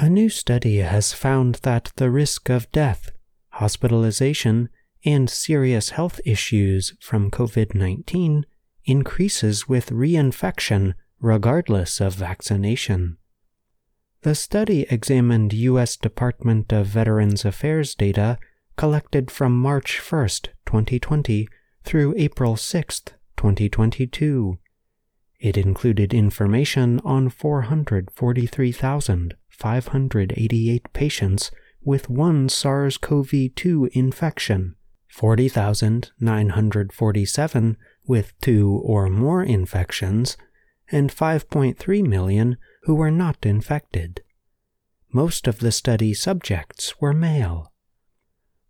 A new study has found that the risk of death, hospitalization, and serious health issues from COVID 19 increases with reinfection regardless of vaccination. The study examined U.S. Department of Veterans Affairs data collected from March 1, 2020 through April 6, 2022. It included information on 443,588 patients with one SARS CoV 2 infection, 40,947 with two or more infections, and 5.3 million who were not infected. Most of the study subjects were male.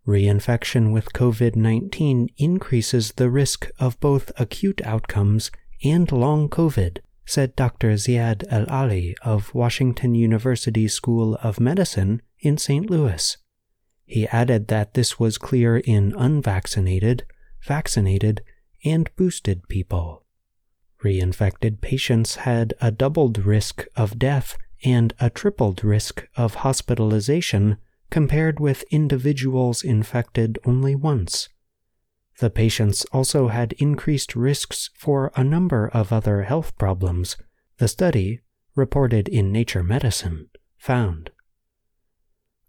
Reinfection with COVID 19 increases the risk of both acute outcomes and long COVID, said Dr. Ziyad Al-Aly of Washington University School of Medicine in St. Louis. He added that this was clear in unvaccinated, vaccinated, and boosted people. Reinfected patients had a doubled risk of death and a tripled risk of hospitalization compared with individuals infected only once. The patients also had increased risks for a number of other health problems, the study, reported in Nature Medicine, found.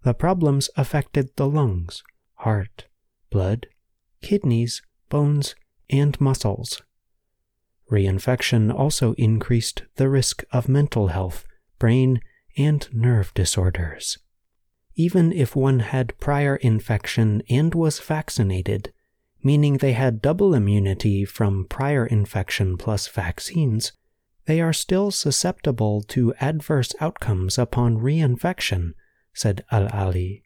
The problems affected the lungs, heart, blood, kidneys, bones, and muscles. Reinfection also increased the risk of mental health, brain, and nerve disorders. Even if one had prior infection and was vaccinated, meaning they had double immunity from prior infection plus vaccines, they are still susceptible to adverse outcomes upon reinfection, said Al-Aly.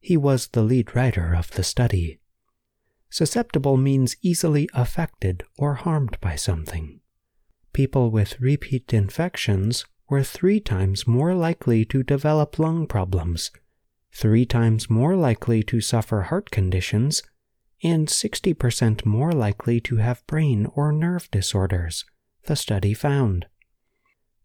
He was the lead writer of the study. Susceptible means easily affected or harmed by something. People with repeat infections were three times more likely to develop lung problems, three times more likely to suffer heart conditions, and 60% more likely to have brain or nerve disorders, the study found.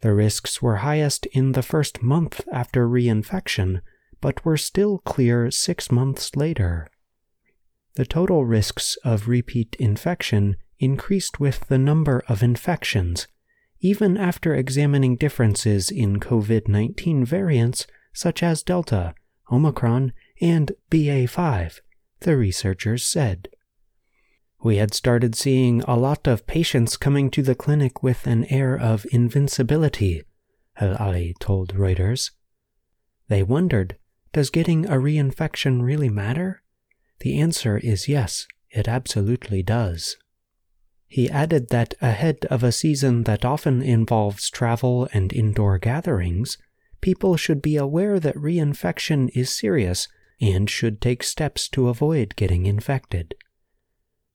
The risks were highest in the first month after reinfection, but were still clear six months later the total risks of repeat infection increased with the number of infections, even after examining differences in COVID 19 variants such as Delta, Omicron, and BA5, the researchers said. We had started seeing a lot of patients coming to the clinic with an air of invincibility, Al-Aly told Reuters. They wondered does getting a reinfection really matter? The answer is yes, it absolutely does. He added that ahead of a season that often involves travel and indoor gatherings, people should be aware that reinfection is serious and should take steps to avoid getting infected.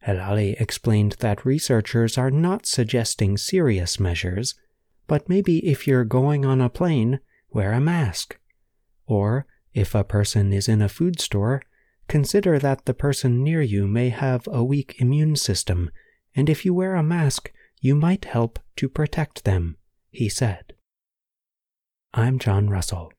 Al-Aly explained that researchers are not suggesting serious measures, but maybe if you're going on a plane, wear a mask. Or, if a person is in a food store, Consider that the person near you may have a weak immune system, and if you wear a mask, you might help to protect them, he said. I'm John Russell.